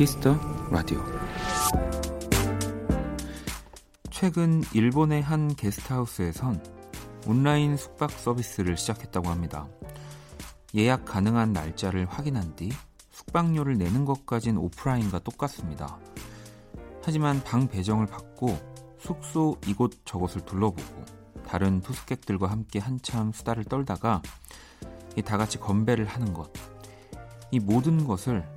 키스 더 라디오 최근 일본의 한 게스트하우스에선 온라인 숙박 서비스를 시작했다고 합니다. 예약 가능한 날짜를 확인한 뒤 숙박료를 내는 것까진 오프라인과 똑같습니다. 하지만 방 배정을 받고 숙소 이곳 저곳을 둘러보고 다른 투숙객들과 함께 한참 수다를 떨다가 다 같이 건배를 하는 것. 이 모든 것을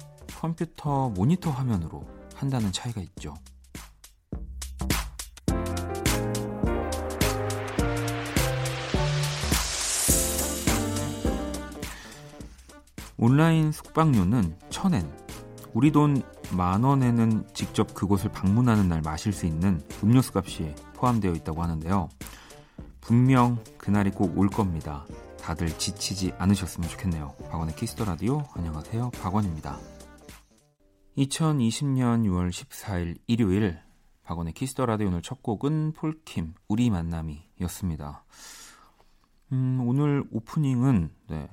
컴퓨터 모니터 화면으로 한다는 차이가 있죠. 온라인 숙박료는 천엔, 우리 돈 만원에는 직접 그곳을 방문하는 날 마실 수 있는 음료수 값이 포함되어 있다고 하는데요. 분명 그날이 꼭 올 겁니다. 다들 지치지 않으셨으면 좋겠네요. 박원의 키스 더 라디오 안녕하세요. 박원입니다. 2020년 6월 14일 일요일 박원의 키스 더 라디오 오늘 첫 곡은 폴킴 우리 만남이였습니다. 음, 오늘 오프닝은 네,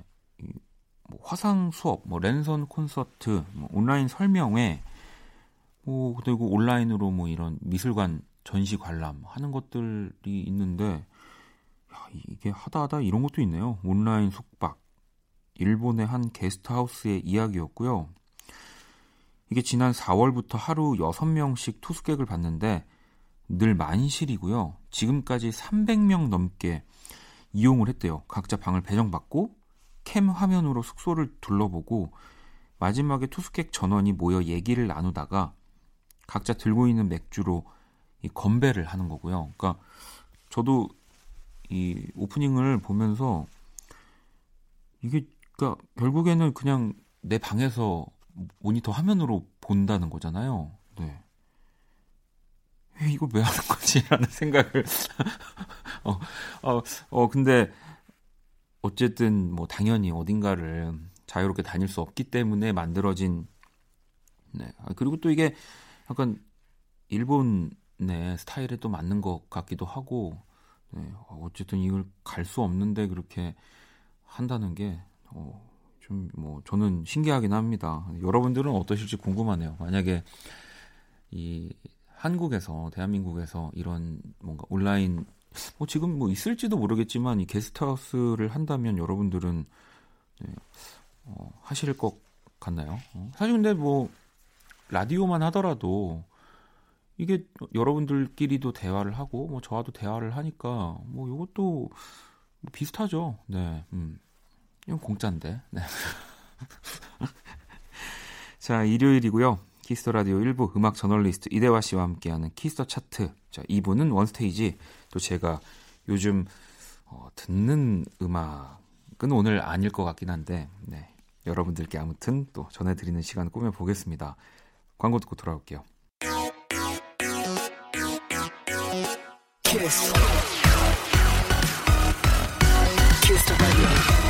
뭐 화상 수업, 뭐 랜선 콘서트, 뭐 온라인 설명회, 뭐 그리고 온라인으로 뭐 이런 미술관 전시 관람 하는 것들이 있는데 야, 이게 하다 하다 이런 것도 있네요. 온라인 숙박. 일본의 한 게스트하우스의 이야기였고요. 이게 지난 4월부터 하루 6명씩 투숙객을 받는데 늘 만실이고요. 지금까지 300명 넘게 이용을 했대요. 각자 방을 배정받고 캠 화면으로 숙소를 둘러보고 마지막에 투숙객 전원이 모여 얘기를 나누다가 각자 들고 있는 맥주로 이 건배를 하는 거고요. 그러니까 저도 이 오프닝을 보면서 이게 그러니까 결국에는 그냥 내 방에서 모니터 화면으로 본다는 거잖아요. 네. 왜 이걸 왜 하는 거지? 라는 생각을. 어, 어, 어, 근데 어쨌든 뭐 당연히 어딘가를 자유롭게 다닐 수 없기 때문에 만들어진 네. 아, 그리고 또 이게 약간 일본의 스타일에 또 맞는 것 같기도 하고 네. 어, 어쨌든 이걸 갈 수 없는데 그렇게 한다는 게 어, 좀 뭐 저는 신기하긴 합니다. 여러분들은 어떠실지 궁금하네요. 만약에 이 한국에서 대한민국에서 이런 뭔가 온라인 뭐 지금 뭐 있을지도 모르겠지만 이 게스트하우스를 한다면 여러분들은 네, 어, 하실 것 같나요? 어, 사실 근데 뭐 라디오만 하더라도 이게 여러분들끼리도 대화를 하고 뭐 저와도 대화를 하니까 뭐 이것도 뭐 비슷하죠. 네, 음, 이건 공짜인데. 네. 자 일요일이고요. 키스 더 라디오 1부 음악 저널리스트 이대화 씨와 함께하는 키스 더 차트. 자 2부는 원스테이지 또 제가 요즘 어, 듣는 음악은 오늘 아닐 것 같긴 한데 네, 여러분들께 아무튼 또 전해드리는 시간 꾸며 보겠습니다. 광고 듣고 돌아올게요. 키스. 키스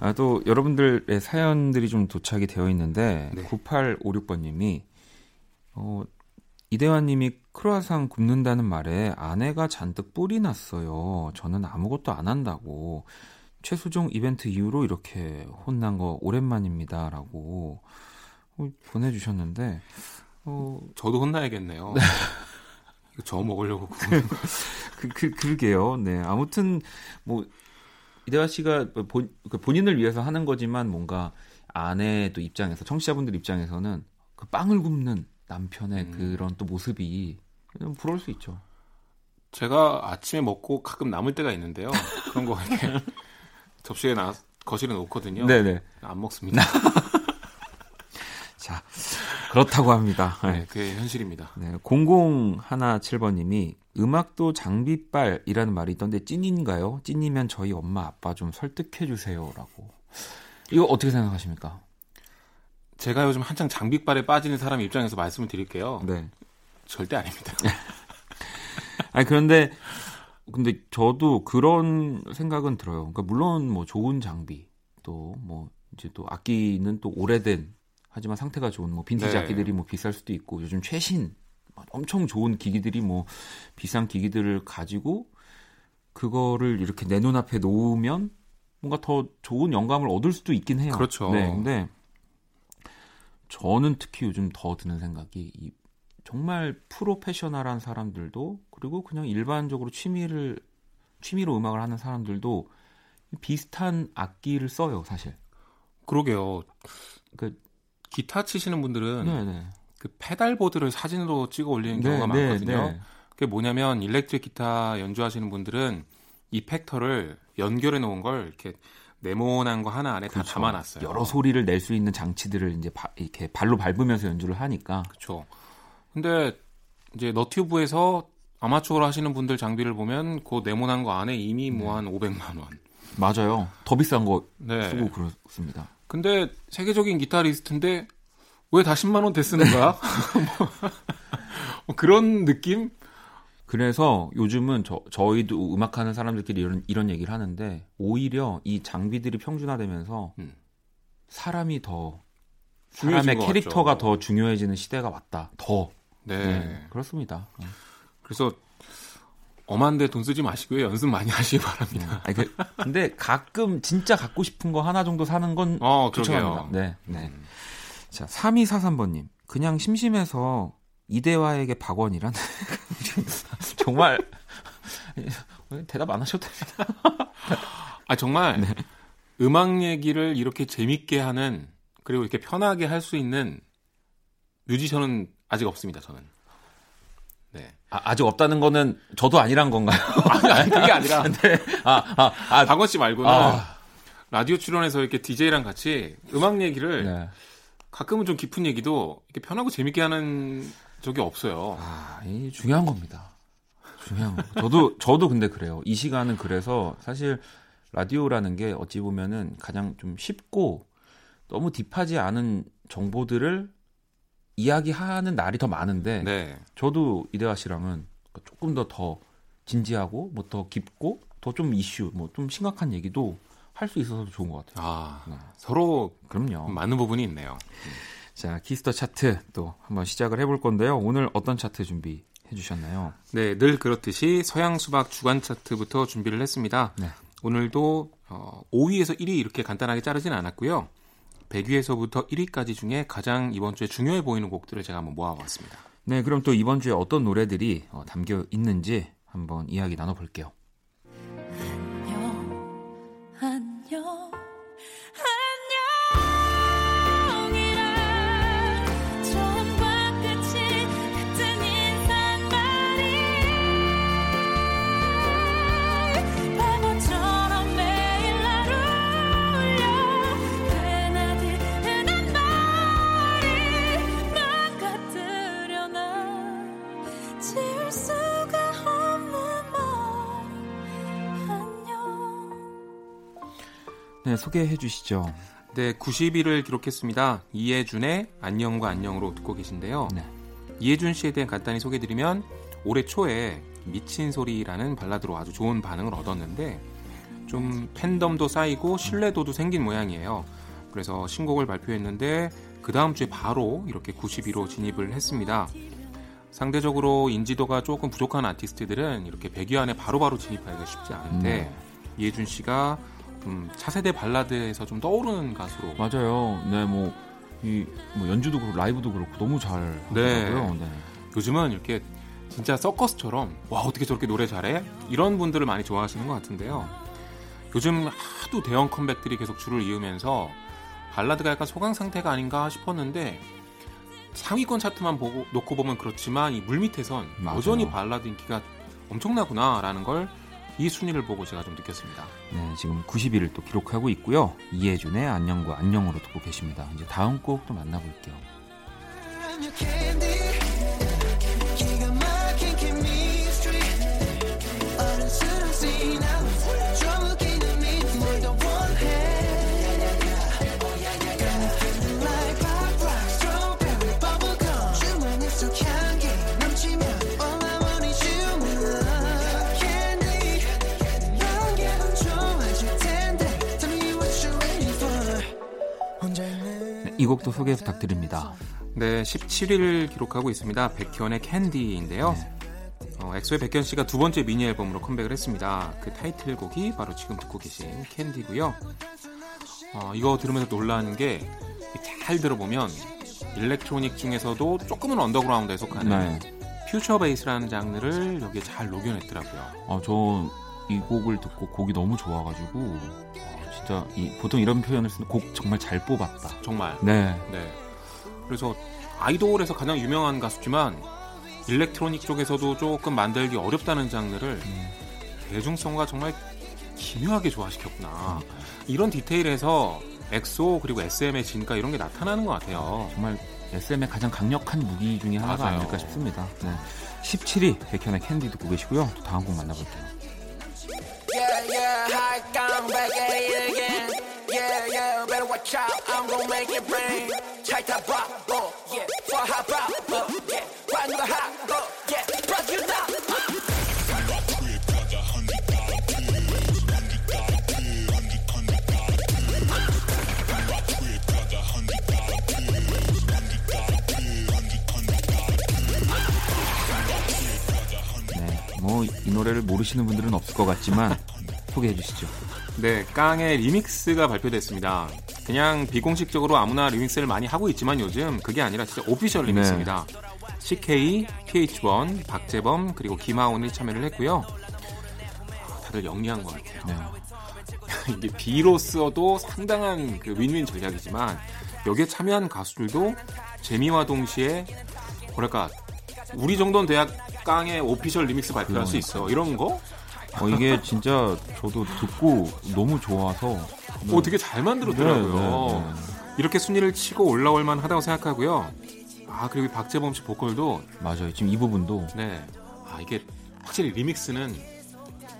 아, 또 여러분들의 사연들이 좀 도착이 되어 있는데 네. 9856번님이 어, 이대화님이 크루아상 굽는다는 말에 아내가 잔뜩 뿔이 났어요. 저는 아무것도 안 한다고 최수종 이벤트 이후로 이렇게 혼난 거 오랜만입니다라고 어, 보내주셨는데 어 저도 혼나야겠네요. 네. 저 먹으려고 그, 그 그러게요. 네 아무튼 뭐 이대화 씨가 본, 그 본인을 위해서 하는 거지만 뭔가 아내 또 입장에서 청취자분들 입장에서는 그 빵을 굽는 남편의 음. 그런 또 모습이 부러울 수 있죠. 제가 아침에 먹고 가끔 남을 때가 있는데요. 그런 거 이렇게 접시에 나 거실에 놓거든요. 네네. 안 먹습니다. 자, 그렇다고 합니다. 네, 그게 현실입니다. 네, 0017번님이 음악도 장비빨이라는 말이 있던데 찐인가요? 찐이면 저희 엄마 아빠 좀 설득해 주세요라고. 이거 어떻게 생각하십니까? 제가 요즘 한창 장비빨에 빠지는 사람 입장에서 말씀을 드릴게요. 네. 절대 아닙니다. 아니 그런데 근데 저도 그런 생각은 들어요. 그러니까 물론 뭐 좋은 장비 또 뭐 이제 또 악기는 또 오래된 하지만 상태가 좋은 뭐 빈티지 네. 악기들이 뭐 비쌀 수도 있고 요즘 최신 뭐 엄청 좋은 기기들이 뭐 비싼 기기들을 가지고 그거를 이렇게 내 눈앞에 놓으면 뭔가 더 좋은 영감을 얻을 수도 있긴 해요. 그렇죠. 네, 근데 저는 특히 요즘 더 드는 생각이 이 정말 프로페셔널한 사람들도 그리고 그냥 일반적으로 취미를 취미로 음악을 하는 사람들도 비슷한 악기를 써요, 사실. 그러게요. 그 기타 치시는 분들은 네네. 그 pedalboard를 사진으로 찍어 올리는 경우가 많거든요. 그게 뭐냐면 일렉트릭 기타 연주하시는 분들은 effector를 연결해 놓은 걸 이렇게 네모난 거 하나 안에 그렇죠. 다 담아놨어요. 여러 소리를 낼 수 있는 장치들을 이제 바, 이렇게 발로 밟으면서 연주를 하니까 그렇죠. 근데 이제 너튜브에서 아마추어로 하시는 분들 장비를 보면 그 네모난 거 안에 이미 뭐 한 500만 원. 맞아요. 더 비싼 거 네. 쓰고 그렇습니다. 근데 세계적인 기타리스트인데 왜 다 10만 원대 쓰는 거야? 뭐 그런 느낌? 그래서 요즘은 저, 저희도 음악하는 사람들끼리 이런, 이런 얘기를 하는데 오히려 이 장비들이 평준화되면서 음. 사람이 더 사람의 것 캐릭터가. 더 중요해지는 시대가 왔다. 더. 네. 네, 그렇습니다. 네. 그래서 엄한데 돈 쓰지 마시고요. 연습 많이 하시기 바랍니다. 아니, 그, 근데 가끔 진짜 갖고 싶은 거 하나 정도 사는 건 어, 추천합니다. 그러게요. 네, 네. 음. 자, 3243번님. 그냥 심심해서 이대화에게 박원이란? 정말, 대답 안 하셔도 됩니다. 아 정말 네. 음악 얘기를 이렇게 재밌게 하는 그리고 이렇게 편하게 할 수 있는 뮤지션은 아직 없습니다. 저는. 네. 아, 직 없다는 거는 저도 아니란 건가요? 아니, 아니 그게 아니라 네. 아, 아, 아, 박원 씨 말고는 아. 라디오 출연해서 이렇게 DJ랑 같이 음악 얘기를 네. 가끔은 좀 깊은 얘기도 이렇게 편하고 재밌게 하는 적이 없어요. 아, 이 중요한 겁니다. 중요한 거. 저도 저도 근데 그래요. 이 시간은 그래서 사실 라디오라는 게 어찌 보면은 가장 좀 쉽고 너무 deep하지 않은 정보들을 이야기하는 날이 더 많은데 네. 저도 이대화 씨랑은 조금 더더 진지하고 뭐 더 깊고 더 좀 이슈 뭐 좀 심각한 얘기도 할 수 있어서 좋은 것 같아요. 아, 네. 서로 그럼요. 맞는 부분이 있네요. 자 Kiss the 차트 또 한번 시작을 해볼 건데요. 오늘 어떤 차트 준비 해 주셨나요? 네, 늘 그렇듯이 서양 수박 주간 차트부터 준비를 했습니다. 네. 오늘도 어, 5위에서 1위 이렇게 간단하게 자르진 않았고요. 100위에서부터 1위까지 중에 가장 이번 주에 중요해 보이는 곡들을 제가 한번 모아봤습니다. 네, 그럼 또 이번 주에 어떤 노래들이 어, 담겨 있는지 한번 이야기 나눠볼게요. 네, 소개해 주시죠. 네, 90위를 기록했습니다. 이해준의 안녕과 안녕으로 듣고 계신데요. 네. 이해준 씨에 대해 간단히 소개드리면 올해 초에 미친 소리라는 발라드로 아주 좋은 반응을 얻었는데 좀 팬덤도 쌓이고 신뢰도도 생긴 모양이에요. 그래서 신곡을 발표했는데 그 다음 주에 바로 이렇게 90위로 진입을 했습니다. 상대적으로 인지도가 조금 부족한 아티스트들은 이렇게 100위 안에 바로바로 진입하기가 쉽지 않은데 이해준 씨가 음, 차세대 발라드에서 좀 떠오르는 가수로 맞아요. 네, 뭐, 이, 뭐 연주도 그렇고 라이브도 그렇고 너무 잘 하더라고요. 네. 요즘은 이렇게 진짜 서커스처럼 와 어떻게 저렇게 노래 잘해? 이런 분들을 많이 좋아하시는 것 같은데요. 요즘 하도 대형 컴백들이 계속 줄을 이으면서 발라드가 약간 소강 상태가 아닌가 싶었는데 상위권 차트만 보고 놓고 보면 그렇지만 이 물밑에선 맞아요. 여전히 발라드 인기가 엄청나구나라는 걸 이 순위를 보고 제가 좀 느꼈습니다. 네, 지금 90위를 또 기록하고 있고요. 이해준의 안녕과 안녕으로 듣고 계십니다. 이제 다음 곡또 만나볼게요. 곡도 소개 부탁드립니다. 네, 17위를 기록하고 있습니다. 백현의 Candy인데요. 어, 엑소의 백현 씨가 두 번째 미니 앨범으로 컴백을 했습니다. 그 타이틀곡이 바로 지금 듣고 계신 Candy고요. 어, 이거 들으면서 놀라는 게 잘 들어보면 electronic 중에서도 조금은 언더그라운드에 속하는 네. future bass라는 장르를 여기에 잘 녹여냈더라고요. 어, 저 이 곡을 듣고 곡이 너무 좋아가지고 어, 진짜 이, 보통 이런 표현을 쓰는 곡 정말 잘 뽑았다. 정말. 네, 네. 그래서 아이돌에서 가장 유명한 가수지만 electronic 쪽에서도 조금 만들기 어렵다는 장르를 대중성과 정말 기묘하게 조화시켰구나. 이런 디테일에서 엑소 그리고 SM의 진가 이런 게 나타나는 것 같아요. 정말 SM의 가장 강력한 무기 중에 하나가 맞아요. 아닐까 싶습니다. 네. 17위 백현의 캔디 듣고 계시고요. 또 다음 곡 만나볼게요. Yeah, yeah, watch out. I'm gonna make it rain. 잘 타봐, oh, yeah, 화하봐, oh, yeah, 관과 하, oh, yeah, rock you now. 네, 뭐이 노래를 모르시는 분들은 없을 것 같지만 소개해 주시죠. 네, 깡의 리믹스가 발표됐습니다. 그냥 비공식적으로 아무나 리믹스를 많이 하고 있지만 요즘 그게 아니라 진짜 오피셜 리믹스입니다. CK, PH1, 박재범 그리고 김하온이 참여를 했고요. 다들 영리한 것 같아요. 네. 이게 B로서도 상당한 그 윈윈 전략이지만 여기에 참여한 가수들도 재미와 동시에 뭐랄까 우리 정도는 돼야 깡의 오피셜 리믹스 발표할 수 있어. 이런 거? 어, 이게 진짜 저도 듣고 너무 좋아서 오, 되게 잘 만들었더라고요. 네, 네, 네. 이렇게 순위를 치고 올라올 만하다고 생각하고요. 아 그리고 이 박재범 씨 보컬도 맞아요. 지금 이 부분도 네, 아 이게 확실히 리믹스는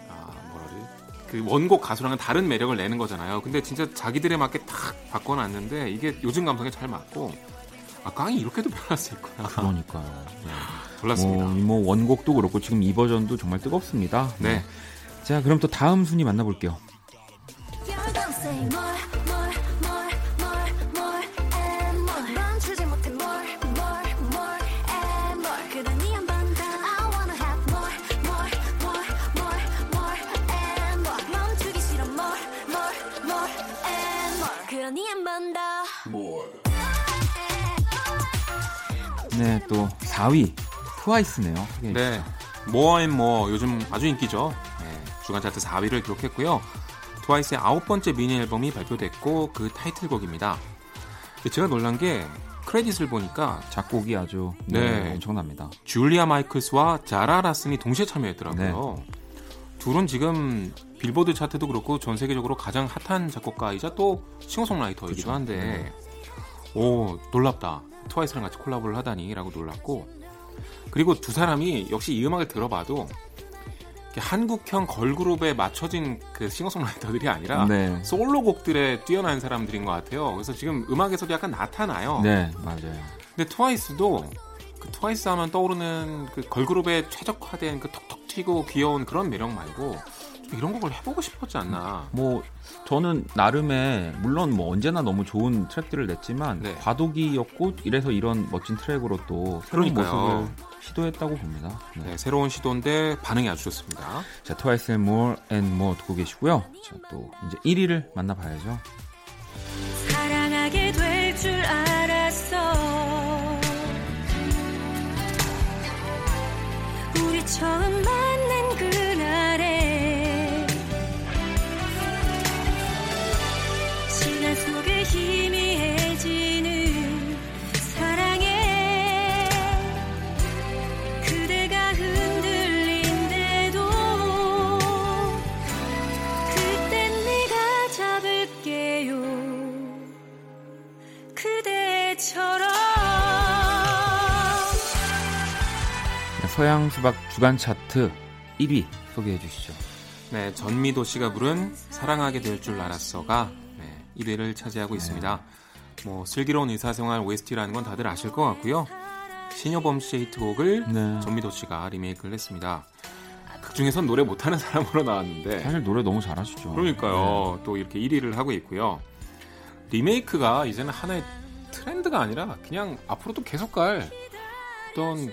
아 뭐라지 그 원곡 가수랑은 다른 매력을 내는 거잖아요. 근데 진짜 자기들에 맞게 탁 바꿔놨는데 이게 요즘 감성에 잘 맞고 아 깡이 이렇게도 변할 수 있구나. 그러니까요. 네. 몰랐습니다. 뭐, 뭐 원곡도 그렇고 지금 이 버전도 정말 뜨겁습니다. 네. 자, 그럼 또 다음 순위 만나볼게요. Say more, more, more, more, more and more. 멈추지 못해 more, more, more and more. 그러니 한번 더. I wanna have more, more, more, more, more and more. 멈추기 싫어 more, more, more and more. 그러니 한번 더. 네, 또 4위 트와이스네요. 네. More and More 요즘 아주 인기죠. 네, 주간 차트 4위를 기록했고요. 트와이스의 아홉 번째 미니 앨범이 발표됐고 그 타이틀곡입니다. 제가 놀란 게 크레딧을 보니까 작곡이 아주 네. 네, 엄청납니다. 줄리아 마이클스와 자라 라슨이 동시에 참여했더라고요. 둘은 지금 빌보드 차트도 그렇고 전 세계적으로 가장 핫한 작곡가이자 또 싱어송라이터이기도. 한데 오 놀랍다. 트와이스랑 같이 콜라보를 하다니라고 놀랐고 그리고 두 사람이 역시 이 음악을 들어봐도 한국형 걸그룹에 맞춰진 그 싱어송라이터들이 아니라 네. 솔로곡들에 뛰어난 사람들인 것 같아요. 그래서 지금 음악에서도 약간 나타나요. 네, 맞아요. 근데 트와이스도 그 트와이스 하면 떠오르는 그 걸그룹에 최적화된 그 톡톡 튀고 귀여운 그런 매력 말고 좀 이런 곡을 해보고 싶었지 않나. 뭐 저는 나름의 물론 뭐 언제나 너무 좋은 트랙들을 냈지만 네. 과도기였고 이래서 이런 멋진 트랙으로 또 새로운 그러니까요. 모습을 시도했다고 봅니다. 네. 네, 새로운 시도인데 반응이 아주 좋습니다. 자, 트와이스의 More and More 듣고 계시고요. 자, 또 이제 1위를 만나봐야죠. 사랑하게 될 줄 알았어 우리 처음 만 서양 수박 주간 차트 1위 소개해 주시죠. 네, 전미도 씨가 부른 사랑하게 될 줄 알았어가 네, 1위를 차지하고 있습니다. 뭐 슬기로운 의사생활 OST라는 건 다들 아실 것 같고요. 신여범 씨의 히트곡을 네. 전미도 씨가 리메이크를 했습니다. 극 중에선 노래 못하는 사람으로 나왔는데 사실 노래 너무 잘하시죠. 그러니까요. 또 이렇게 1위를 하고 있고요. 리메이크가 이제는 하나의 트렌드가 아니라 그냥 앞으로도 계속 갈 어떤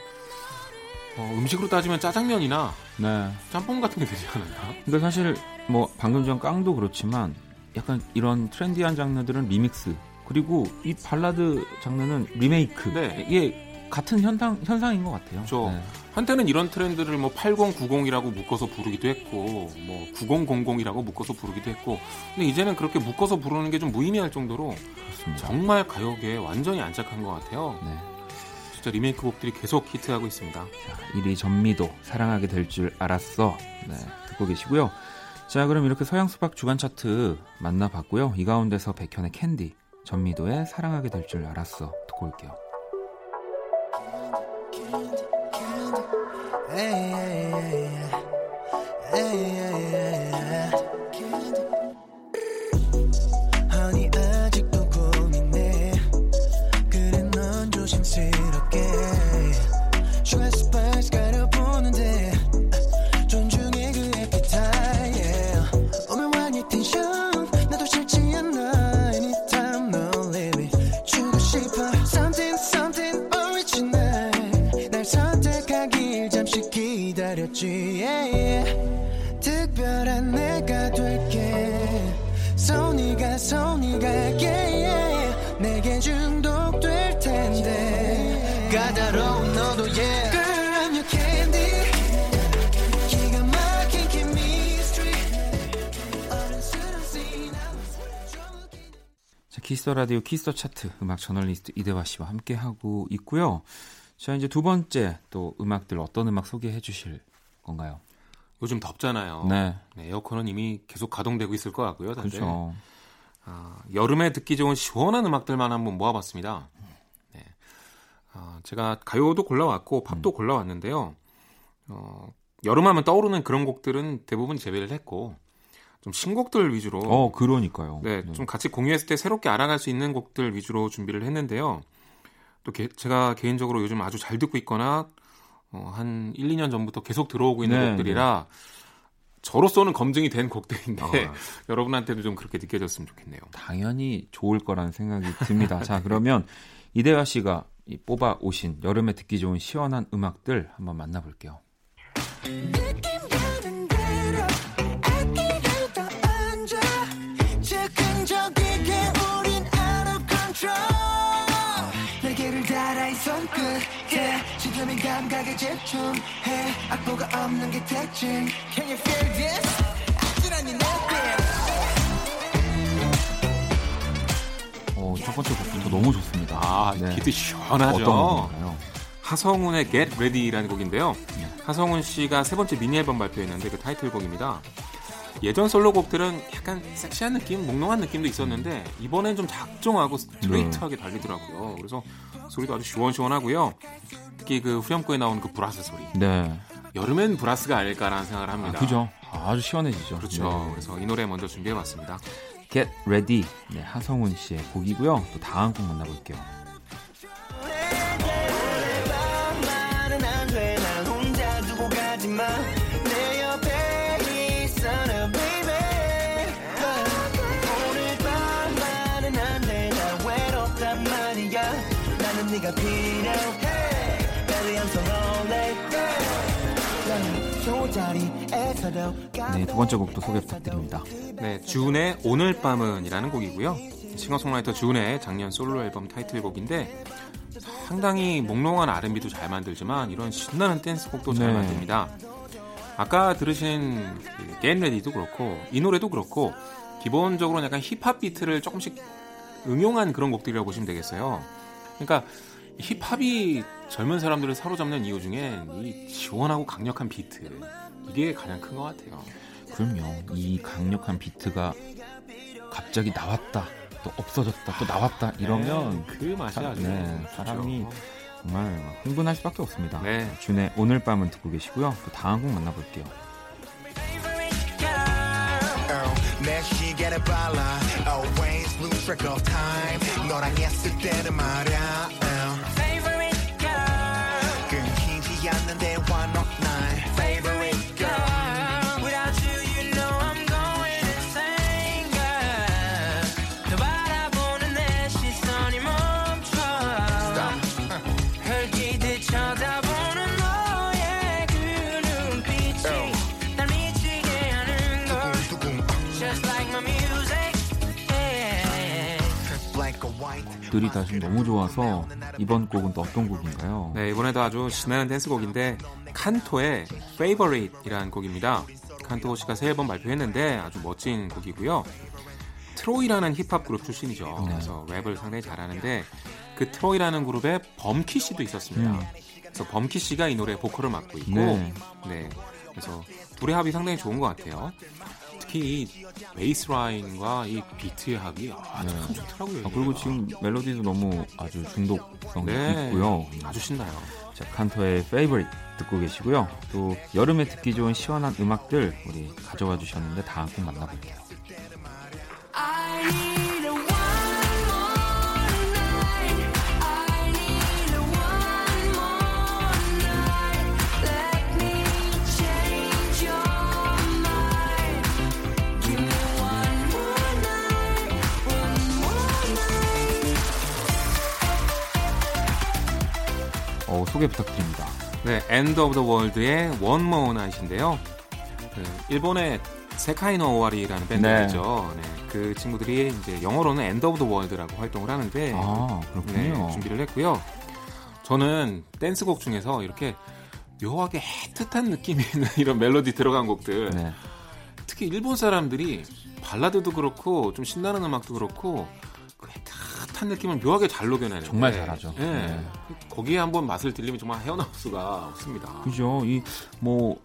어, 음식으로 따지면 짜장면이나 네. 짬뽕 같은 게 되지 않을까? 근데 사실 뭐 방금 전 깡도 그렇지만 약간 이런 trendy한 장르들은 리믹스 그리고 이 발라드 장르는 리메이크 네. 이게 같은 현상 현상인 것 같아요. 그렇죠. 네. 한때는 이런 트렌드를 뭐 8090이라고 묶어서 부르기도 했고 뭐 9000이라고 묶어서 부르기도 했고 근데 이제는 그렇게 묶어서 부르는 게 좀 무의미할 정도로 그렇습니다. 정말 가요계에 완전히 안착한 것 같아요. 네. 진짜 리메이크 곡들이 계속 히트하고 있습니다. 자, 1위 전미도 사랑하게 될 줄 알았어. 네, 듣고 계시고요. 자, 그럼 이렇게 서양 수박 주간 차트 만나봤고요. 이 가운데서 백현의 캔디, 전미도의 사랑하게 될 줄 알았어 듣고 올게요. 아니 까다로운 너도 yeah Girl I'm your candy 기가 막힌 chemistry 자, Kiss the 라디오 Kiss the 차트 음악 저널리스트 이대화 씨와 함께 하고 있고요. 자, 이제 두 번째 또 음악들 어떤 음악 소개해 주실 건가요? 요즘 덥잖아요. 네. 네, 에어컨은 이미 계속 가동되고 있을 것 같고요. 그렇죠. 아, 여름에 듣기 좋은 시원한 음악들만 한번 모아봤습니다. 네. 아, 제가 가요도 골라왔고 음. 팝도 골라왔는데요. 어, 여름하면 떠오르는 그런 곡들은 대부분 재배를 했고 좀 신곡들 위주로 어, 그러니까요. 네, 좀 같이 공유했을 때 새롭게 알아갈 수 있는 곡들 위주로 준비를 했는데요. 또 게- 제가 개인적으로 요즘 아주 잘 듣고 있거나 어, 한 1, 2년 전부터 계속 들어오고 있는 네, 곡들이라 저로서는 검증이 된 곡들인데 아. 여러분한테도 좀 그렇게 느껴졌으면 좋겠네요. 당연히 좋을 거라는 생각이 듭니다. 자, 그러면 이대화 씨가 이 뽑아 오신 여름에 듣기 좋은 시원한 음악들 한번 만나볼게요. 첫 번째 곡부터 너무 좋습니다. 아, 네. 비트 시원하죠. 어떤 곡인가요? 하성운의 Get Ready라는 곡인데요. 하성운 씨가 세 번째 미니 앨범 발표했는데 그 타이틀곡입니다. 예전 솔로곡들은 약간 섹시한 느낌, 몽롱한 느낌도 있었는데 이번엔 좀 작정하고 스트레이트하게 달리더라고요. 그래서 소리도 아주 시원시원하고요. 특히 그 후렴구에 나오는 그 브라스 소리. 네. 여름엔 브라스가 아닐까라는 생각을 아, 합니다. 그죠? 아주 시원해지죠. 그렇죠. 네. 그래서 이 노래 먼저 준비해봤습니다. Get Ready. 네, 하성운 씨의 곡이고요. 또 다음 곡 만나볼게요. 네, 두 번째 곡도 소개 부탁드립니다. 네, 준의 오늘 밤은이라는 곡이고요. 싱어송라이터 준의 작년 솔로 앨범 타이틀곡인데 상당히 몽롱한 R&B도 잘 만들지만 이런 신나는 댄스곡도 잘 네. 만듭니다. 아까 들으신 그 Get Ready도 그렇고 이 노래도 그렇고 기본적으로 약간 힙합 비트를 조금씩 응용한 그런 곡들이라고 보시면 되겠어요. 그러니까 힙합이 젊은 사람들을 사로잡는 이유 중에 이 시원하고 강력한 비트 이게 가장 큰 것 같아요. 그럼요. 이 강력한 비트가 갑자기 나왔다, 또 없어졌다, 또 나왔다 이러면 그 맛이 사- 아주 네. 사람이 정말 막 흥분할 수밖에 없습니다. 네. 준의 오늘 밤은 듣고 계시고요. 또 다음 곡 만나볼게요. 내 시계를 빨라 Always lose track of time 너랑 했을 때는 말야 white 들이 다시 너무 좋아서 이번 곡은 또 어떤 곡인가요? 네, 이번에도 아주 신나는 댄스곡인데 칸토의 Favorite이라는 곡입니다. 칸토 씨가 새 앨범 발표했는데 아주 멋진 곡이고요. 트로이라는 힙합 그룹 출신이죠. 그래서 랩을 상당히 잘하는데 그 트로이라는 그룹에 범키 씨도 있었습니다. 음. 그래서 범키 씨가 이 노래 보컬을 맡고 있고, 네. 네. 그래서 둘의 합이 상당히 좋은 것 같아요. 특히 이 베이스 라인과 이 비트의 합이 아, 참 좋더라고요. 아, 그리고 지금 멜로디도 너무 아주 중독성이 네, 있고요. 아주 신나요. 자, 칸토의 Favorite 듣고 계시고요. 또 여름에 듣기 좋은 시원한 음악들 우리 가져와 주셨는데 다음 곡 만나볼게요. 소개 부탁드립니다. 네, of the World의 One More Night인데요. 그 일본의 세카이노 오와리라는 밴드가 네. 있죠. 네, 그 친구들이 이제 영어로는 End of the World라고 활동을 하는데 아, 네, 그렇군요. 준비를 했고요. 저는 댄스곡 중에서 이렇게 묘하게 애틋한 느낌이 있는 이런 멜로디 들어간 곡들 네. 특히 일본 사람들이 발라드도 그렇고 좀 신나는 음악도 그렇고 그 애틋한 느낌을 묘하게 잘 녹여내는 정말 잘하죠. 네. 네. 거기에 한번 맛을 들리면 정말 헤어나올 수가 없습니다. 그죠. 이 뭐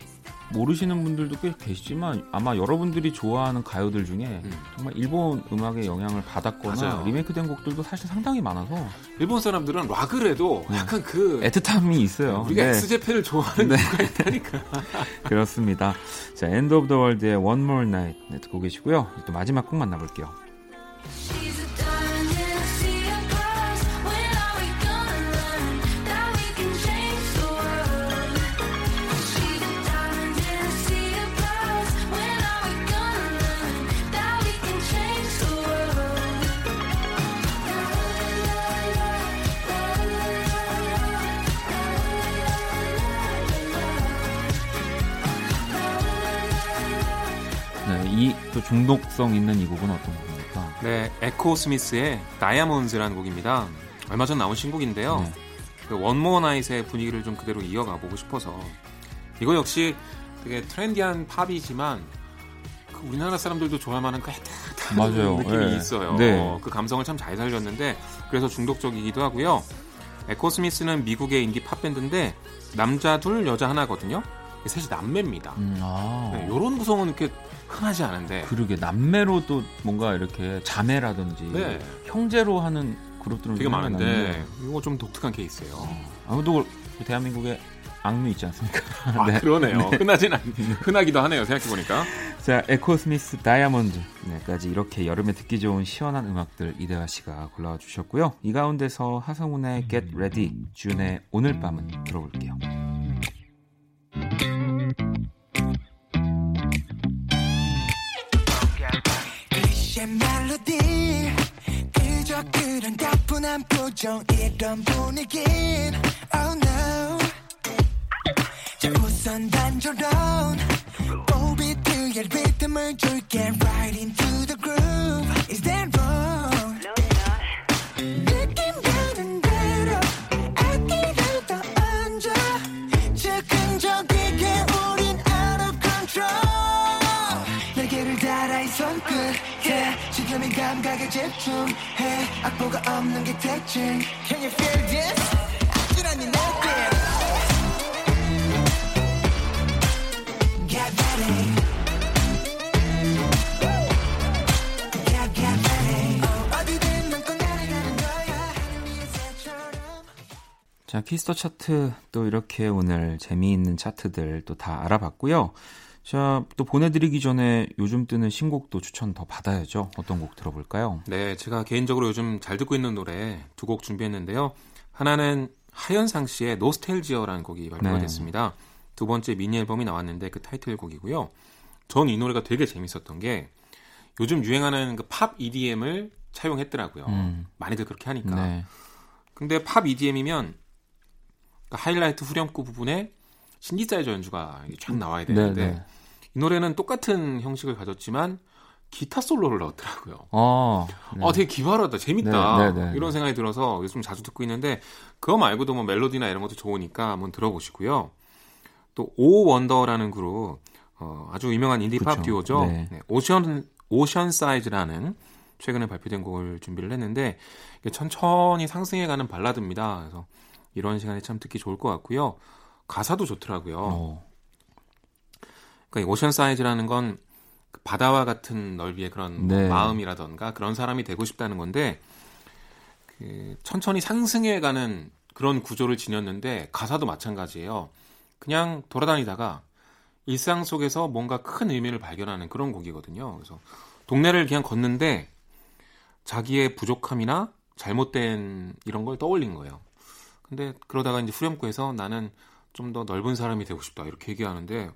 모르시는 분들도 꽤 계시지만 아마 여러분들이 좋아하는 가요들 중에 음. 정말 일본 음악의 영향을 받았거나 맞아요. 리메이크된 곡들도 사실 상당히 많아서 일본 사람들은 락을 해도 약간 그 애틋함이 있어요. 우리가 네, 엑스제페를 좋아하는 이유가 있다니까. 그렇습니다. 자, End of the World의 One More Night 네, 듣고 계시고요. 또 마지막 곡 만나볼게요. 중독성 있는 이 곡은 어떤 곡입니까? 네, 에코 스미스의 다이아몬드라는 곡입니다. 얼마 전 나온 신곡인데요. 네. 그 One More Night의 분위기를 좀 그대로 이어가 보고 싶어서 이거 역시 되게 trendy한 팝이지만 그 우리나라 사람들도 좋아할 만한 그 맞아요. 느낌이 네. 있어요. 네. 그 감성을 참 잘 살렸는데 그래서 중독적이기도 하고요. 에코 스미스는 미국의 인디 팝 밴드인데 남자 둘 여자 하나거든요. 셋이 남매입니다. 음, 아. 네, 이런 구성은 이렇게 흔하지 않은데 그러게 남매로 또 뭔가 이렇게 자매라든지 네. 형제로 하는 그룹들은 되게 많은데 나는데 이거 좀 독특한 케이스예요. 아무도 그 대한민국에 악뮤 있지 않습니까? 아 네. 그러네요. 흔하진 않, 흔하기도 하네요. 생각해 보니까. 자, 에코 스미스 다이아몬드까지 이렇게 여름에 듣기 좋은 시원한 음악들 이대화 씨가 골라와 주셨고요. 이 가운데서 하성운의 Get Ready, 준의 오늘 밤은 들어볼게요. 클리셰 멜로디. 그저 그런 가뿐한 표정 이런 분위긴 Oh no. 자 우선 단조로운 보비트의 리듬을 줄게. Right into the groove. Is that wrong? 집중해. 악보가 없는 게 특징 Can you feel this? 아찔한 이 느낌 Get ready. 어, 자, Kiss the 차트 또 이렇게 오늘 재미있는 차트들 또 다 알아봤고요. 자, 또 보내드리기 전에 요즘 뜨는 신곡도 추천 더 받아야죠. 어떤 곡 들어볼까요? 네, 제가 개인적으로 요즘 잘 듣고 있는 노래 두 곡 준비했는데요. 하나는 하현상 씨의 노스텔지어라는 곡이 발표가 네. 됐습니다. 두 번째 미니 앨범이 나왔는데 그 타이틀곡이고요. 전 이 노래가 되게 재밌었던 게 요즘 유행하는 그 팝 EDM을 차용했더라고요. 음. 많이들 그렇게 하니까. 네. 근데 팝 EDM이면 그 하이라이트 후렴구 부분에 신디사이저 연주가 쫙 나와야 네, 되는데 네. 이 노래는 똑같은 형식을 가졌지만 기타 솔로를 넣었더라고요. 어, 네. 아, 되게 기발하다, 재밌다. 네, 네, 네. 이런 생각이 들어서 요즘 자주 듣고 있는데 그거 말고도 뭐 멜로디나 이런 것도 좋으니까 한번 들어보시고요. 또 오 원더라는 그룹 어, 아주 유명한 인디 팝 그쵸. 듀오죠. 네. 네, 오션 오션 사이즈라는 최근에 발표된 곡을 준비를 했는데 천천히 상승해가는 발라드입니다. 그래서 이런 시간에 참 듣기 좋을 것 같고요. 가사도 좋더라고요. 어, 그러니까 이 오션 사이즈라는 건그 바다와 같은 넓이의 그런 뭐 네. 마음이라던가 그런 사람이 되고 싶다는 건데 그 천천히 상승해 가는 그런 구조를 지녔는데 가사도 마찬가지예요. 그냥 돌아다니다가 일상 속에서 뭔가 큰 의미를 발견하는 그런 곡이거든요. 그래서 동네를 그냥 걷는데 자기의 부족함이나 잘못된 이런 걸 떠올린 거예요. 근데 그러다가 이제 후렴구에서 나는 좀 더 넓은 사람이 되고 싶다 이렇게 얘기하는데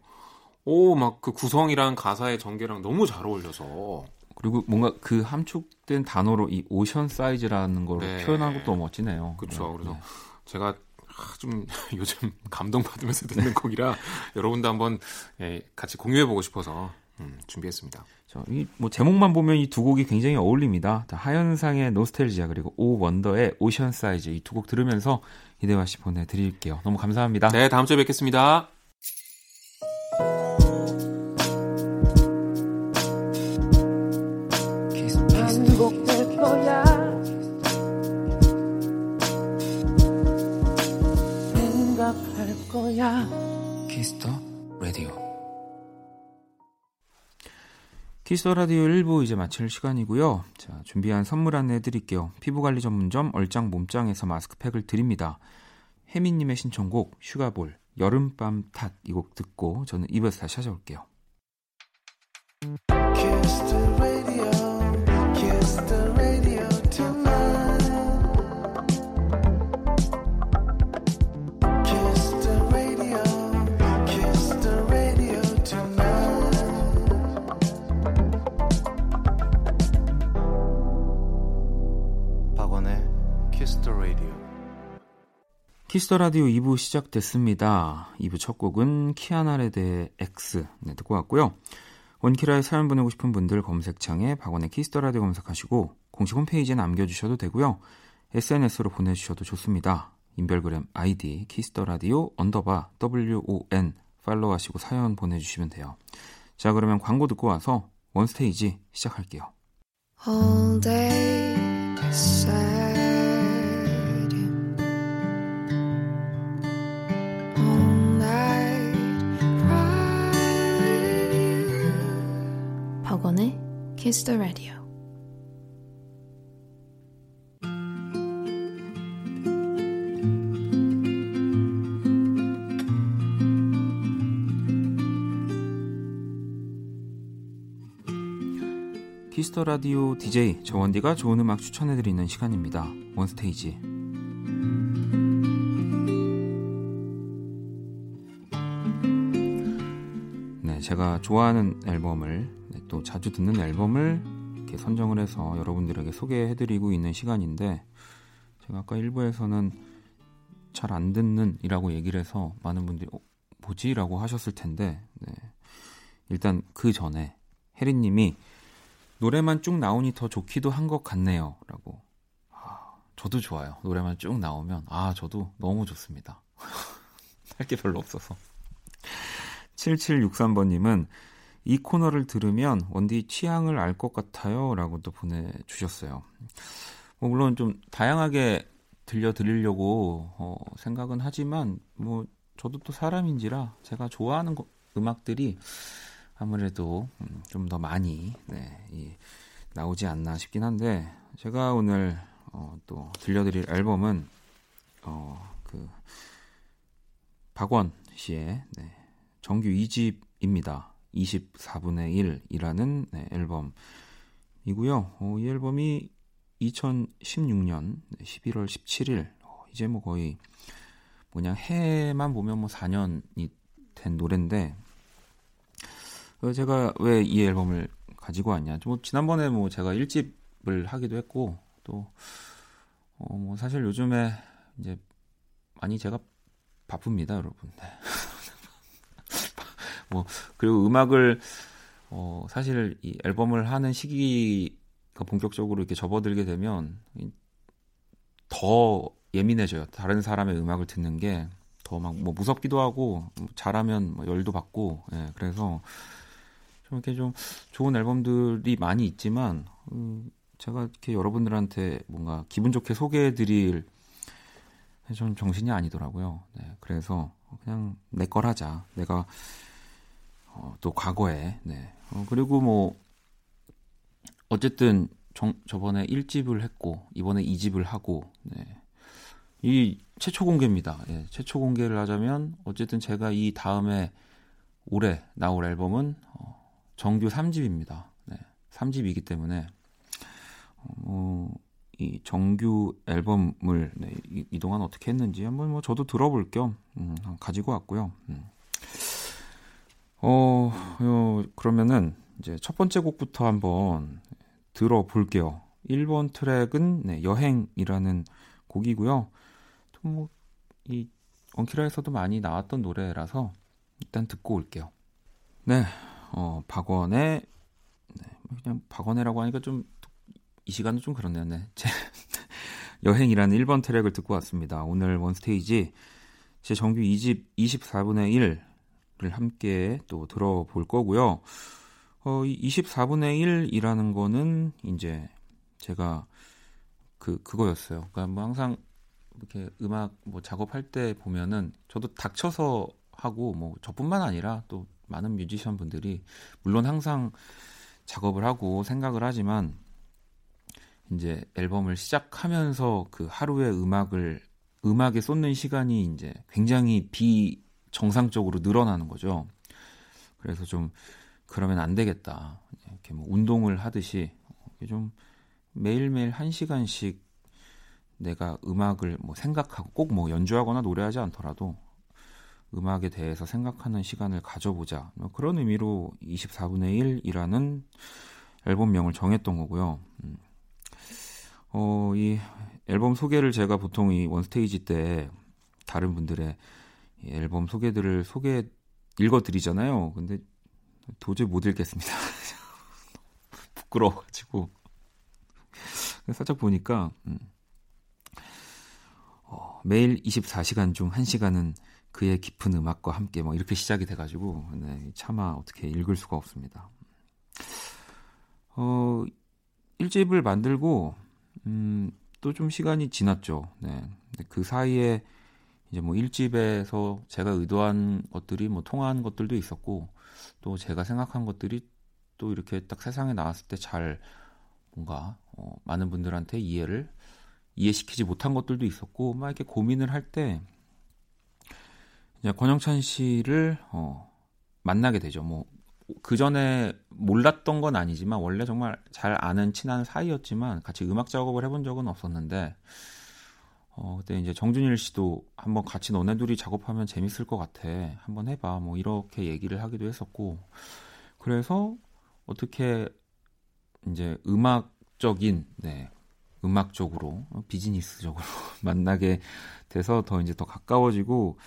오 막 그 구성이랑 가사의 전개랑 너무 잘 어울려서 그리고 뭔가 그 함축된 단어로 이 Ocean Size라는 걸 네. 표현한 것도 너무 멋지네요. 그렇죠. 네, 그래서 네. 제가 아, 좀 요즘 감동받으면서 듣는 곡이라 여러분도 한번 예, 같이 공유해 보고 싶어서 음, 준비했습니다. 저, 이, 뭐, 제목만 보면 이 두 곡이 굉장히 어울립니다. 자, 하현상의 노스텔지아, 그리고 오 원더의 Ocean Size, 이 두 곡 들으면서 이대화 씨 보내드릴게요. 너무 감사합니다. 네, 다음 주에 뵙겠습니다. 키스 더 라디오 1부 이제 마칠 시간이고요. 자, 준비한 선물 안내 해드릴게요. 피부관리 전문점 얼짱 몸짱에서 마스크팩을 드립니다. 혜민님의 신청곡 슈가볼 여름밤 탓 이 곡 듣고 저는 입에서 다시 찾아올게요. 키스터 라디오 2부 시작됐습니다. 2부 첫 곡은 키아나 레데의 X 네, 듣고 왔고요. 원키라에 사연 보내고 싶은 분들 검색창에 박원의 키스 더 라디오 검색하시고 공식 홈페이지에 남겨주셔도 되고요. SNS로 보내주셔도 좋습니다. 인별그램 아이디 키스 더 라디오 언더바 WON 팔로우하시고 사연 보내주시면 돼요. 자 그러면 광고 듣고 와서 원스테이지 시작할게요. All day Kiss the Radio. 키스터 라디오 DJ 저원디가 좋은 음악 추천해드리는 시간입니다. 원스테이지. 네, 제가 좋아하는 앨범을 네, 또 자주 듣는 앨범을 이렇게 선정을 해서 여러분들에게 소개해드리고 있는 시간인데 제가 아까 일부에서는 잘 안 듣는 이라고 얘기를 해서 많은 분들이 어, 뭐지 라고 하셨을 텐데 네. 일단 그 전에 혜리님이 노래만 쭉 나오니 더 좋기도 한 것 같네요. 라고. 아, 저도 좋아요. 노래만 쭉 나오면. 아, 저도 너무 좋습니다. 할 게 별로 없어서. 7763번님은 이 코너를 들으면 원디 취향을 알 것 같아요. 라고 또 보내주셨어요. 뭐 물론 좀 다양하게 들려드리려고 어, 생각은 하지만 뭐 저도 또 사람인지라 제가 좋아하는 거- 음악들이 아무래도 음, 좀더 많이 네, 이, 나오지 않나 싶긴 한데 제가 오늘 어, 또 들려드릴 앨범은 어, 그 박원 씨의 네, 정규 2집입니다. 24분의 1이라는 네, 앨범이고요. 어, 이 앨범이 2016년 11월 17일 어, 이제 뭐 거의 그냥 해만 보면 뭐 4년이 된 노래인데 어, 제가 왜 이 앨범을 가지고 왔냐? 뭐 지난번에 뭐 제가 1집을 하기도 했고 또 어, 뭐 사실 요즘에 이제 많이 제가 바쁩니다, 여러분. 네. 뭐 그리고 음악을 어 사실 이 앨범을 하는 시기가 본격적으로 이렇게 접어들게 되면 더 예민해져요. 다른 사람의 음악을 듣는 게 더 막 뭐 무섭기도 하고 잘하면 뭐 열도 받고 예, 그래서 좀 이렇게 좀 좋은 앨범들이 많이 있지만 음, 제가 이렇게 여러분들한테 뭔가 기분 좋게 소개해드릴 좀 정신이 아니더라고요. 네, 그래서 그냥 내 걸 하자. 내가 어, 또 과거에 네. 어, 그리고 뭐 어쨌든 정, 저번에 1집을 했고 이번에 2집을 하고 네. 이 최초 공개입니다. 예, 최초 공개를 하자면 어쨌든 제가 이 다음에 올해 나올 앨범은 어, 정규 3집입니다. 네, 3집이기 때문에 어, 이 정규 앨범을 네, 이, 동안 어떻게 했는지 한번 뭐 저도 들어볼 겸 음, 가지고 왔고요. 음. 어, 어, 그러면은 이제 첫 번째 곡부터 한번 들어볼게요. 1번 트랙은 네, 여행이라는 곡이고요. 또 뭐 이 원키라에서도 많이 나왔던 노래라서 일단 듣고 올게요. 네, 어, 박원의 네, 그냥 박원의라고 하니까 좀 이 시간은 좀 그렇네요. 네. 여행이라는 1번 트랙을 듣고 왔습니다. 오늘 원스테이지 제 정규 2집 24분의 1 을 함께 또 들어볼 거고요. 어, 24분의 1이라는 거는 이제 제가 그 그거였어요. 그러니까 뭐 항상 이렇게 음악 뭐 작업할 때 보면은 저도 닥쳐서 하고 뭐 저뿐만 아니라 또 많은 뮤지션 분들이 물론 항상 작업을 하고 생각을 하지만 이제 앨범을 시작하면서 그 하루의 음악을 음악에 쏟는 시간이 이제 굉장히 비 정상적으로 늘어나는 거죠. 그래서 좀 그러면 안 되겠다. 이렇게 뭐 운동을 하듯이 좀 매일매일 한 시간씩 내가 음악을 뭐 생각하고 꼭 뭐 연주하거나 노래하지 않더라도 음악에 대해서 생각하는 시간을 가져보자. 뭐 그런 의미로 24분의 1이라는 앨범명을 정했던 거고요. 음. 어, 이 앨범 소개를 제가 보통 이 원스테이지 때 다른 분들의 앨범 소개들을 소개 읽어드리잖아요. 근데 도저히 못 읽겠습니다. 부끄러워가지고. 살짝 보니까, 음. 어, 매일 24시간 중 1시간은 그의 깊은 음악과 함께 뭐 이렇게 시작이 돼가지고, 네, 차마 어떻게 읽을 수가 없습니다. 어, 1집을 만들고, 음, 또 좀 시간이 지났죠. 네. 그 사이에 이제 뭐 1집에서 제가 의도한 것들이 뭐 통한 것들도 있었고, 또 제가 생각한 것들이 또 이렇게 딱 세상에 나왔을 때 잘 뭔가 어, 많은 분들한테 이해를 이해시키지 못한 것들도 있었고 막 이렇게 고민을 할 때 이제 권영찬 씨를 어, 만나게 되죠. 뭐 그 전에 몰랐던 건 아니지만 원래 정말 잘 아는 친한 사이였지만 같이 음악 작업을 해본 적은 없었는데 어, 그때 이제 정준일 씨도 한번 같이 너네 둘이 작업하면 재밌을 것 같아. 한번 해봐. 뭐 이렇게 얘기를 하기도 했었고 그래서 어떻게 이제 음악적인 네, 음악적으로 비즈니스적으로 만나게 돼서 더 이제 더 가까워지고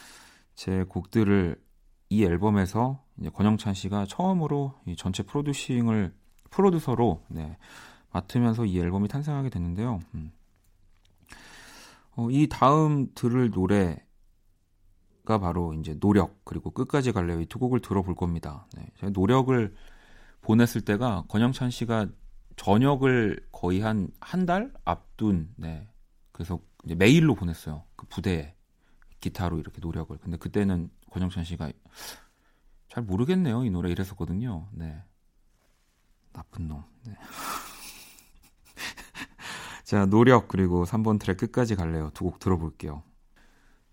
제 곡들을 이 앨범에서 이제 권영찬 씨가 처음으로 이 전체 프로듀싱을 프로듀서로 네, 맡으면서 이 앨범이 탄생하게 됐는데요. 음. 어, 이 다음 들을 노래가 바로 이제 노력 그리고 끝까지 갈래요 이 두 곡을 들어볼 겁니다. 네, 제가 노력을 보냈을 때가 권영찬 씨가 저녁을 거의 한 한 달 앞둔 네. 그래서 메일로 보냈어요. 그 부대에 기타로 이렇게 노력을. 근데 그때는 권영찬 씨가 잘 모르겠네요. 이 노래 이랬었거든요. 네. 나쁜 놈. 네. 자, 노력 그리고 3번 트랙 끝까지 갈래요. 두 곡 들어볼게요.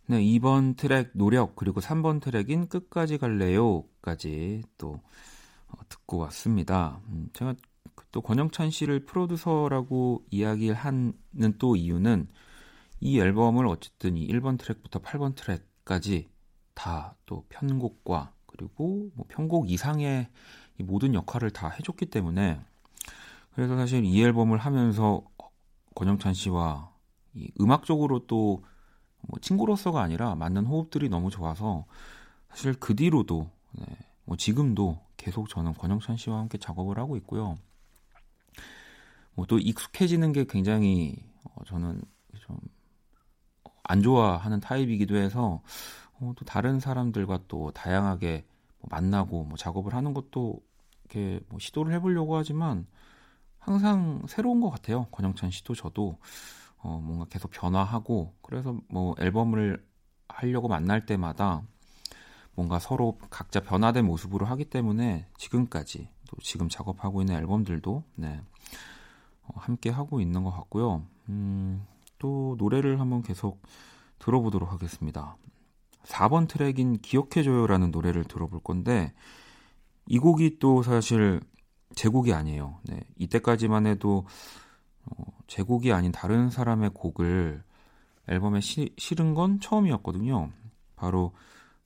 네, 2번 트랙 노력 그리고 3번 트랙인 끝까지 갈래요까지 또 어, 듣고 왔습니다. 음, 제가 또 권영찬 씨를 프로듀서라고 이야기를 하는 또 이유는 이 앨범을 어쨌든 이 1번 트랙부터 8번 트랙까지 다 또 편곡과 그리고 뭐 편곡 이상의 이 모든 역할을 다 해줬기 때문에 그래서 사실 이 앨범을 하면서 권영찬 씨와 이 음악적으로 또 뭐 친구로서가 아니라 맞는 호흡들이 너무 좋아서 사실 그 뒤로도 네, 뭐 지금도 계속 저는 권영찬 씨와 함께 작업을 하고 있고요. 뭐 또 익숙해지는 게 굉장히 어, 저는 좀 안 좋아하는 타입이기도 해서 어, 또 다른 사람들과 또 다양하게 뭐 만나고 뭐 작업을 하는 것도 이렇게 뭐 시도를 해보려고 하지만 항상 새로운 것 같아요. 권영찬 씨도 저도 어, 뭔가 계속 변화하고 그래서 뭐 앨범을 하려고 만날 때마다 뭔가 서로 각자 변화된 모습으로 하기 때문에 지금까지 또 지금 작업하고 있는 앨범들도 네, 어, 함께 하고 있는 것 같고요. 음, 또 노래를 한번 계속 들어보도록 하겠습니다. 4번 트랙인 기억해줘요라는 노래를 들어볼 건데 이 곡이 또 사실 제 곡이 아니에요. 네, 이때까지만 해도 어, 제 곡이 아닌 다른 사람의 곡을 앨범에 시, 실은 건 처음이었거든요. 바로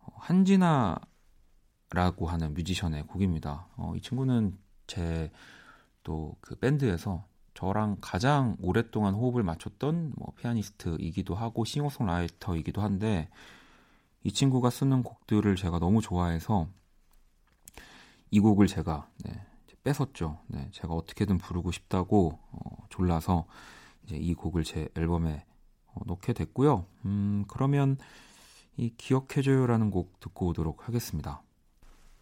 어, 한진아라고 하는 뮤지션의 곡입니다. 어, 이 친구는 제 또 그 밴드에서 저랑 가장 오랫동안 호흡을 맞췄던 뭐 피아니스트이기도 하고 싱어송라이터이기도 한데 이 친구가 쓰는 곡들을 제가 너무 좋아해서 이 곡을 제가 네, 뺏었죠. 네, 제가 어떻게든 부르고 싶다고 어, 졸라서 이제 이 곡을 제 앨범에 어, 넣게 됐고요. 음, 그러면 이 기억해줘요라는 곡 듣고 오도록 하겠습니다.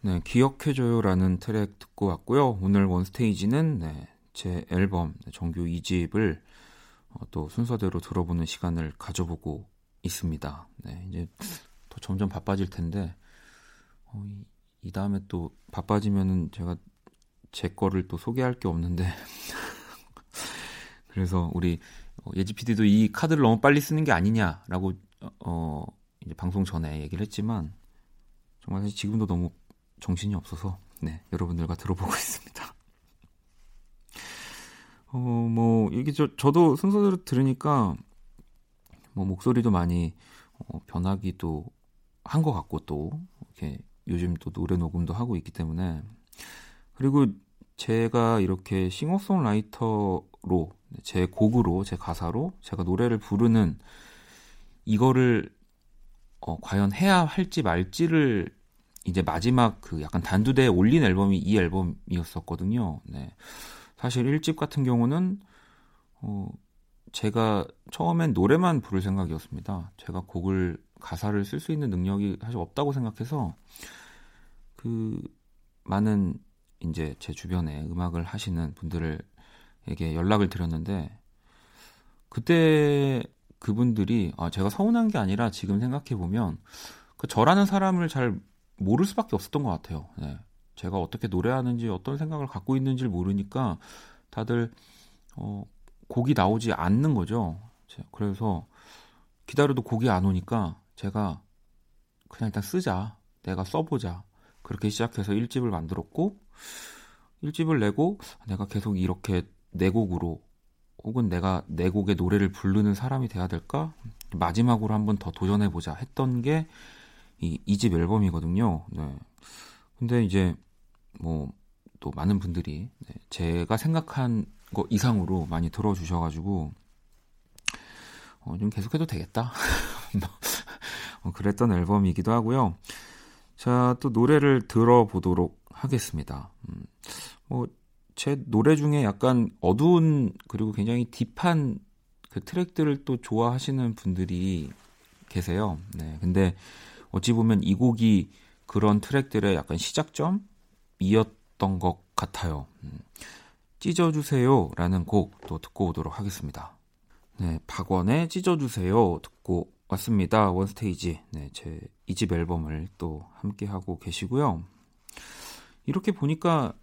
네, 기억해줘요라는 트랙 듣고 왔고요. 오늘 원스테이지는 네, 제 앨범 정규 2집을 어, 또 순서대로 들어보는 시간을 가져보고 있습니다. 네, 이제 더 점점 바빠질 텐데 어, 이, 이 다음에 또 바빠지면은 제가 제 거를 또 소개할 게 없는데 그래서 우리 어, 예지 PD도 이 카드를 너무 빨리 쓰는 게 아니냐라고 어 이제 방송 전에 얘기를 했지만 정말 지금도 너무 정신이 없어서 네 여러분들과 들어보고 있습니다. 어뭐 이게 저 저도 순서대로 들으니까 뭐 목소리도 많이 어, 변하기도 한 것 같고 또 이렇게 요즘 또 노래 녹음도 하고 있기 때문에 그리고 제가 이렇게 싱어송라이터로 제 곡으로 제 가사로 제가 노래를 부르는 이거를 어, 과연 해야 할지 말지를 이제 마지막 그 약간 단두대에 올린 앨범이 이 앨범이었었거든요. 네. 사실 1집 같은 경우는 어, 제가 처음엔 노래만 부를 생각이었습니다. 제가 곡을 가사를 쓸 수 있는 능력이 사실 없다고 생각해서 그 많은 이제 제 주변에 음악을 하시는 분들에게 연락을 드렸는데 그때 그분들이 아 제가 서운한 게 아니라 지금 생각해 보면 그 저라는 사람을 잘 모를 수밖에 없었던 것 같아요. 네. 제가 어떻게 노래하는지 어떤 생각을 갖고 있는지를 모르니까 다들 어, 곡이 나오지 않는 거죠. 그래서 기다려도 곡이 안 오니까 제가 그냥 일단 쓰자. 내가 써보자. 그렇게 시작해서 1집을 만들었고 1집을 내고 내가 계속 이렇게 내 곡으로 혹은 내가 내 곡의 노래를 부르는 사람이 돼야 될까? 마지막으로 한 번 더 도전해보자 했던 게 이 2집 앨범이거든요. 네. 근데 이제 뭐 또 많은 분들이 네, 제가 생각한 거 이상으로 많이 들어주셔가지고 어, 좀 계속해도 되겠다. 어, 그랬던 앨범이기도 하고요. 자, 또 노래를 들어보도록 하겠습니다. 음, 뭐, 제 노래 중에 약간 어두운, 그리고 굉장히 딥한 그 트랙들을 또 좋아하시는 분들이 계세요. 네. 근데 어찌 보면 이 곡이 그런 트랙들의 약간 시작점이었던 것 같아요. 음, 찢어주세요 라는 곡 또 듣고 오도록 하겠습니다. 네. 박원의 찢어주세요 듣고 왔습니다. 원스테이지. 네, 제 2집 앨범을 또 함께 하고 계시고요. 이렇게 보니까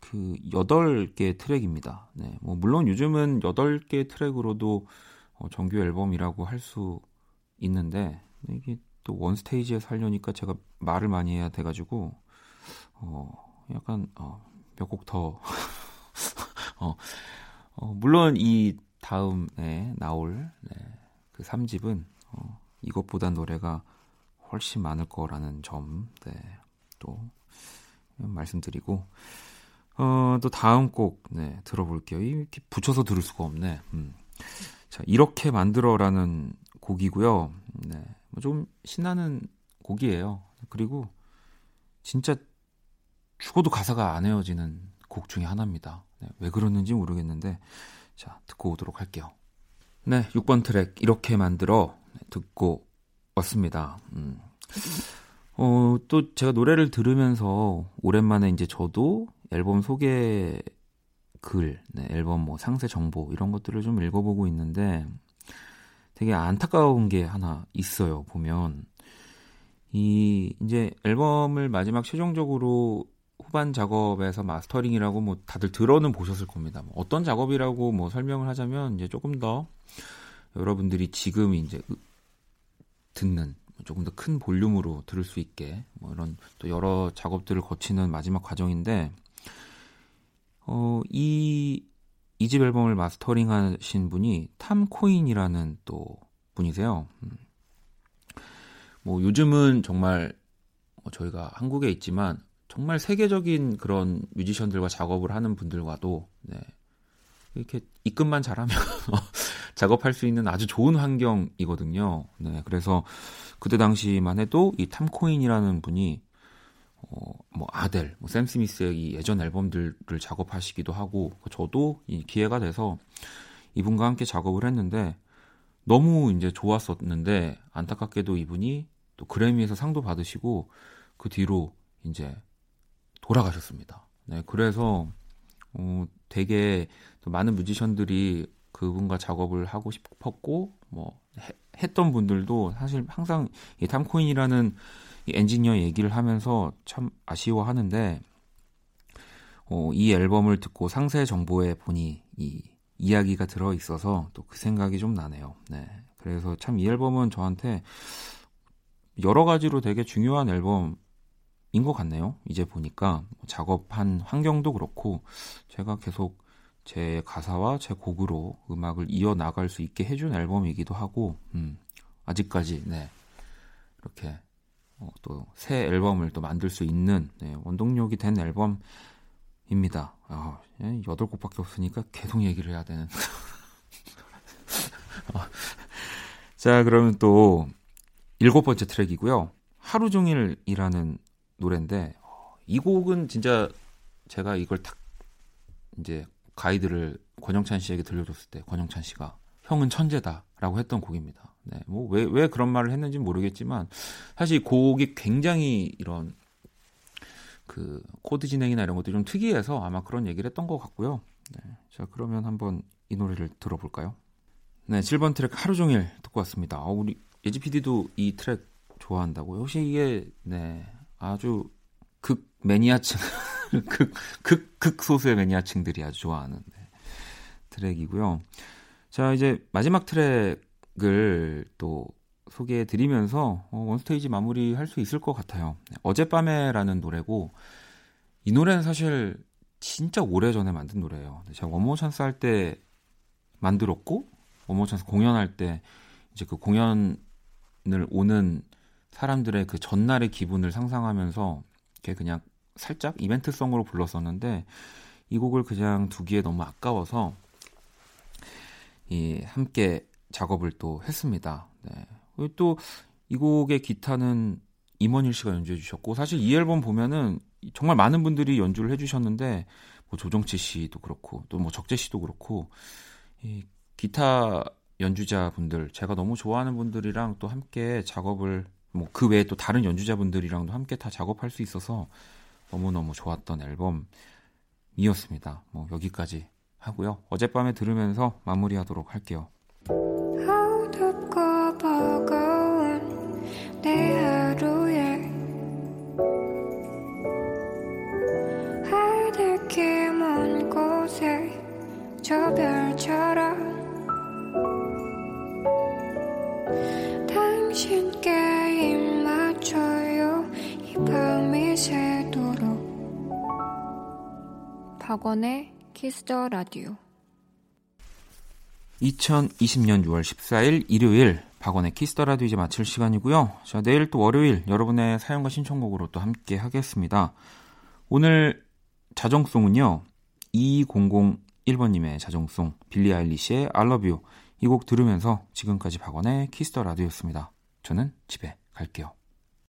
그 8개 트랙입니다. 네, 뭐 물론 요즘은 8개 트랙으로도 어, 정규 앨범이라고 할 수 있는데 이게 또 원스테이지에 살려니까 제가 말을 많이 해야 돼 가지고 어 약간 어, 몇 곡 더 어, 어, 물론 이 다음에 나올 네, 그 3집은 어, 이것보다 노래가 훨씬 많을 거라는 점, 네, 또 말씀드리고 어, 또 다음 곡 네, 들어볼게요. 이렇게 붙여서 들을 수가 없네. 음. 자, 이렇게 만들어라는 곡이고요. 네, 뭐좀 신나는 곡이에요. 그리고 진짜 죽어도 가사가 안 헤어지는 곡 중에 하나입니다. 네, 왜 그러는지 모르겠는데 자 듣고 오도록 할게요. 네, 6번 트랙 이렇게 만들어 네, 듣고 왔습니다. 음. 어, 또 제가 노래를 들으면서 오랜만에 이제 저도 앨범 소개 글, 네, 앨범 뭐 상세 정보 이런 것들을 좀 읽어보고 있는데 되게 안타까운 게 하나 있어요. 보면 이 이제 앨범을 마지막 최종적으로 후반 작업에서 마스터링이라고 뭐 다들 들어는 보셨을 겁니다. 뭐 어떤 작업이라고 뭐 설명을 하자면 이제 조금 더 여러분들이 지금 이제 듣는 조금 더 큰 볼륨으로 들을 수 있게 뭐 이런 또 여러 작업들을 거치는 마지막 과정인데 어, 이 이집 앨범을 마스터링 하신 분이 탐 코인이라는 또 분이세요. 음. 뭐 요즘은 정말 뭐 저희가 한국에 있지만 정말 세계적인 그런 뮤지션들과 작업을 하는 분들과도 네, 이렇게 입금만 잘하면 작업할 수 있는 아주 좋은 환경이거든요. 네, 그래서 그때 당시만 해도 이 탐코인이라는 분이 어, 뭐 아델, 뭐 샘 스미스의 이 예전 앨범들을 작업하시기도 하고 저도 이 기회가 돼서 이분과 함께 작업을 했는데 너무 이제 좋았었는데 안타깝게도 이분이 또 그래미에서 상도 받으시고 그 뒤로 이제 돌아가셨습니다. 네, 그래서 어, 되게 많은 뮤지션들이 그분과 작업을 하고 싶었고 뭐 해, 했던 분들도 사실 항상 이 탐코인이라는 이 엔지니어 얘기를 하면서 참 아쉬워하는데 어, 이 앨범을 듣고 상세 정보에 보니 이 이야기가 들어 있어서 또 그 생각이 좀 나네요. 네. 그래서 참 이 앨범은 저한테 여러 가지로 되게 중요한 앨범 인 것 같네요. 이제 보니까 작업한 환경도 그렇고 제가 계속 제 가사와 제 곡으로 음악을 이어 나갈 수 있게 해준 앨범이기도 하고 음, 아직까지 네 이렇게 어, 또새 앨범을 또 만들 수 있는 네, 원동력이 된 앨범입니다. 아, 여덟 곡밖에 없으니까 계속 얘기를 해야 되는. 자, 그러면 또 일곱 번째 트랙이고요. 하루 종일이라는 노래인데 이 곡은 진짜 제가 이걸 탁 이제 가이드를 권영찬 씨에게 들려줬을 때 권영찬 씨가 형은 천재다라고 했던 곡입니다. 네, 뭐 왜 왜 그런 말을 했는지 모르겠지만 사실 곡이 굉장히 이런 그 코드 진행이나 이런 것도 좀 특이해서 아마 그런 얘기를 했던 것 같고요. 네, 자 그러면 한번 이 노래를 들어볼까요? 네, 7번 트랙 하루 종일 듣고 왔습니다. 어, 우리 예지 PD도 이 트랙 좋아한다고요? 혹시 이게 네 아주 극 매니아층, 극, 극, 극 소수의 매니아층들이 아주 좋아하는 네, 트랙이고요. 자, 이제 마지막 트랙을 또 소개해 드리면서 어, 원스테이지 마무리 할 수 있을 것 같아요. 네, 어젯밤에라는 노래고, 이 노래는 사실 진짜 오래 전에 만든 노래예요. 제가 원모어찬스 할 때 만들었고, 원모어찬스 공연할 때 이제 그 공연을 오는 사람들의 그 전날의 기분을 상상하면서 이렇게 그냥 살짝 이벤트성으로 불렀었는데 이 곡을 그냥 두기에 너무 아까워서 이 함께 작업을 또 했습니다. 네. 또 이 곡의 기타는 임원일 씨가 연주해 주셨고 사실 이 앨범 보면은 정말 많은 분들이 연주를 해 주셨는데 뭐 조정치 씨도 그렇고 또 뭐 적재 씨도 그렇고 이 기타 연주자분들 제가 너무 좋아하는 분들이랑 또 함께 작업을 뭐 그 외에 또 다른 연주자분들이랑도 함께 다 작업할 수 있어서 너무너무 좋았던 앨범이었습니다. 뭐 여기까지 하고요. 어젯밤에 들으면서 마무리하도록 할게요. 박원의 키스 더 라디오 2020년 6월 14일 일요일 박원의 키스 더 라디오 이제 마칠 시간이고요. 자, 내일 또 월요일 여러분의 사연과 신청곡으로 또 함께 하겠습니다. 오늘 자정송은요. 2001번님의 자정송 빌리 아일리시의 I love you 이 곡 들으면서 지금까지 박원의 키스 더 라디오였습니다. 저는 집에 갈게요.